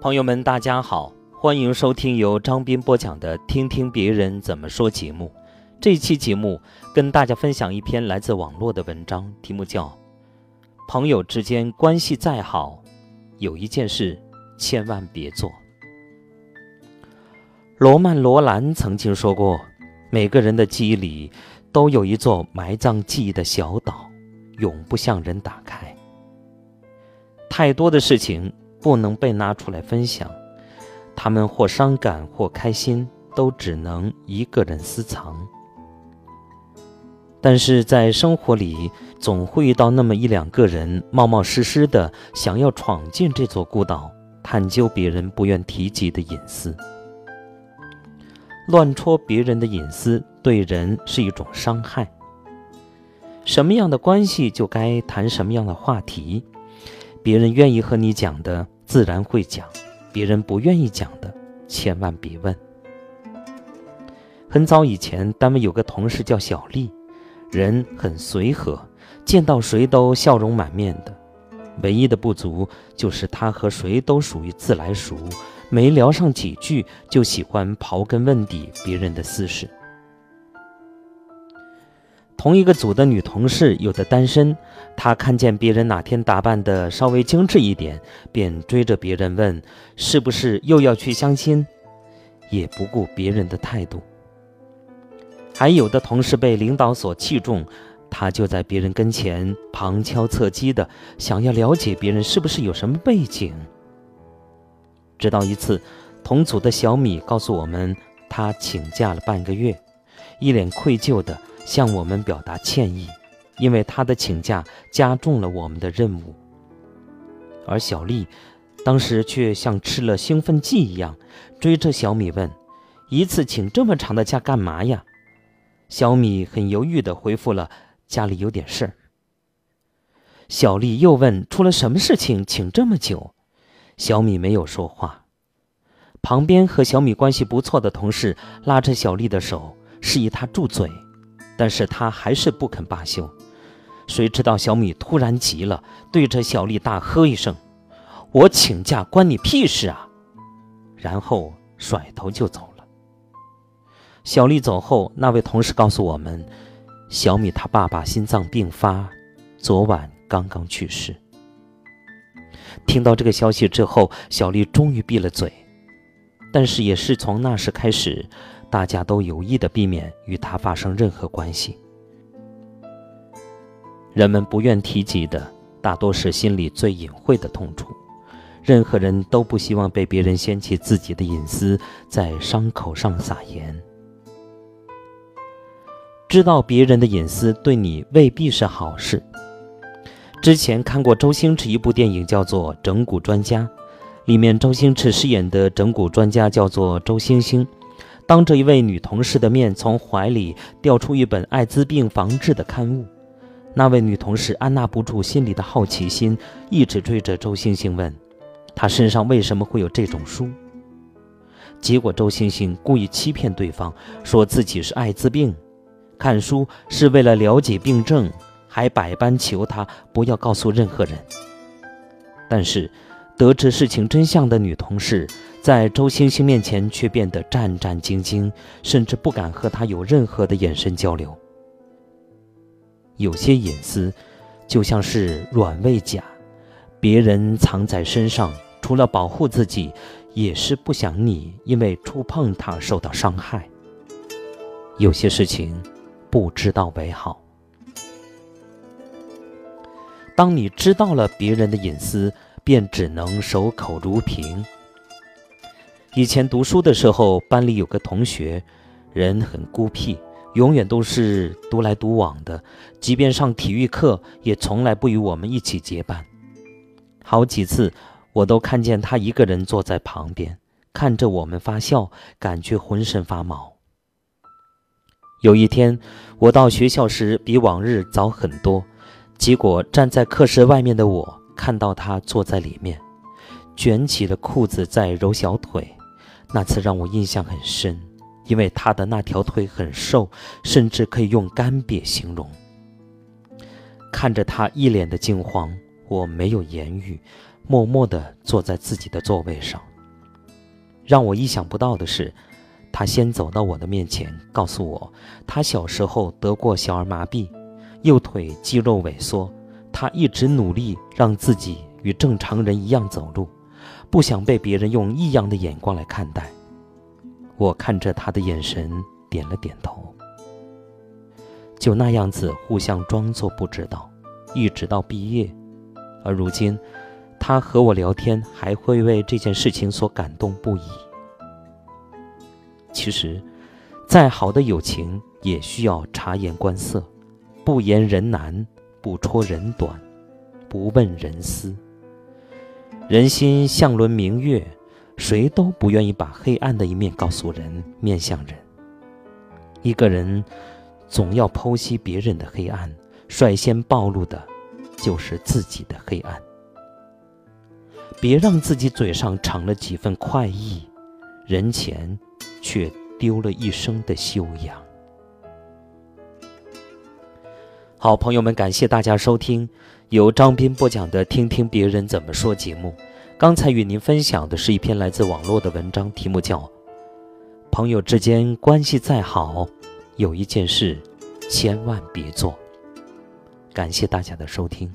朋友们，大家好，欢迎收听由张斌播讲的《听听别人怎么说》节目。这期节目跟大家分享一篇来自网络的文章，题目叫《朋友之间关系再好，有一件事千万别做》。罗曼·罗兰曾经说过：“每个人的记忆里都有一座埋葬记忆的小岛，永不向人打开。太多的事情不能被拿出来分享，他们或伤感或开心，都只能一个人私藏。”但是在生活里，总会遇到那么一两个人，冒冒失失的想要闯进这座孤岛，探究别人不愿提及的隐私。乱戳别人的隐私，对人是一种伤害。什么样的关系就该谈什么样的话题，别人愿意和你讲的，自然会讲；别人不愿意讲的，千万别问。很早以前，单位有个同事叫小丽。人很随和，见到谁都笑容满面的。唯一的不足就是他和谁都属于自来熟，没聊上几句就喜欢刨根问底别人的私事。同一个组的女同事有的单身，她看见别人哪天打扮的稍微精致一点，便追着别人问是不是又要去相亲，也不顾别人的态度。还有的同事被领导所器重，他就在别人跟前旁敲侧击的想要了解别人是不是有什么背景。直到一次，同组的小米告诉我们，他请假了半个月，一脸愧疚的向我们表达歉意，因为他的请假加重了我们的任务。而小丽，当时却像吃了兴奋剂一样，追着小米问：“一次请这么长的假干嘛呀？”小米很犹豫地回复了：“家里有点事儿。”小丽又问：“出了什么事情，请这么久？”小米没有说话。旁边和小米关系不错的同事拉着小丽的手，示意她住嘴，但是他还是不肯罢休。谁知道小米突然急了，对着小丽大喝一声：“我请假关你屁事啊！”然后甩头就走了。小丽走后，那位同事告诉我们，小米她爸爸心脏病发，昨晚刚刚去世。听到这个消息之后，小丽终于闭了嘴。但是也是从那时开始，大家都有意的避免与他发生任何关系。人们不愿提及的，大多是心里最隐晦的痛楚。任何人都不希望被别人掀起自己的隐私，在伤口上撒盐。知道别人的隐私对你未必是好事。之前看过周星驰一部电影，叫做《整蛊专家》，里面周星驰饰演的整蛊专家叫做周星星，当着一位女同事的面，从怀里调出一本艾滋病防治的刊物。那位女同事按捺不住心里的好奇心，一直追着周星星问：“他身上为什么会有这种书？”结果周星星故意欺骗对方，说自己是艾滋病。看书是为了了解病症，还百般求他不要告诉任何人。但是，得知事情真相的女同事在周星星面前却变得战战兢兢，甚至不敢和他有任何的眼神交流。有些隐私，就像是软猬甲，别人藏在身上，除了保护自己，也是不想你因为触碰它受到伤害。有些事情。不知道为好。当你知道了别人的隐私，便只能守口如瓶。以前读书的时候，班里有个同学，人很孤僻，永远都是独来独往的，即便上体育课，也从来不与我们一起结伴。好几次，我都看见他一个人坐在旁边，看着我们发笑，感觉浑身发毛。有一天，我到学校时比往日早很多，结果站在课室外面的我看到他坐在里面，卷起了裤子在揉小腿。那次让我印象很深，因为他的那条腿很瘦，甚至可以用干瘪形容。看着他一脸的惊慌，我没有言语，默默地坐在自己的座位上。让我意想不到的是，他先走到我的面前，告诉我他小时候得过小儿麻痹，右腿肌肉萎缩，他一直努力让自己与正常人一样走路，不想被别人用异样的眼光来看待。我看着他的眼神，点了点头。就那样子互相装作不知道，一直到毕业，而如今，他和我聊天还会为这件事情所感动不已。其实，再好的友情也需要察言观色，不言人难，不戳人短，不问人私。人心像轮明月，谁都不愿意把黑暗的一面告诉人，面向人。一个人。总要剖析别人的黑暗，率先暴露的，就是自己的黑暗。别让自己嘴上逞了几分快意，人前却丢了一生的修养。好，朋友们，感谢大家收听由张斌播讲的《听听别人怎么说》节目。刚才与您分享的是一篇来自网络的文章，题目叫《朋友之间关系再好》。有一件事，千万别做。感谢大家的收听。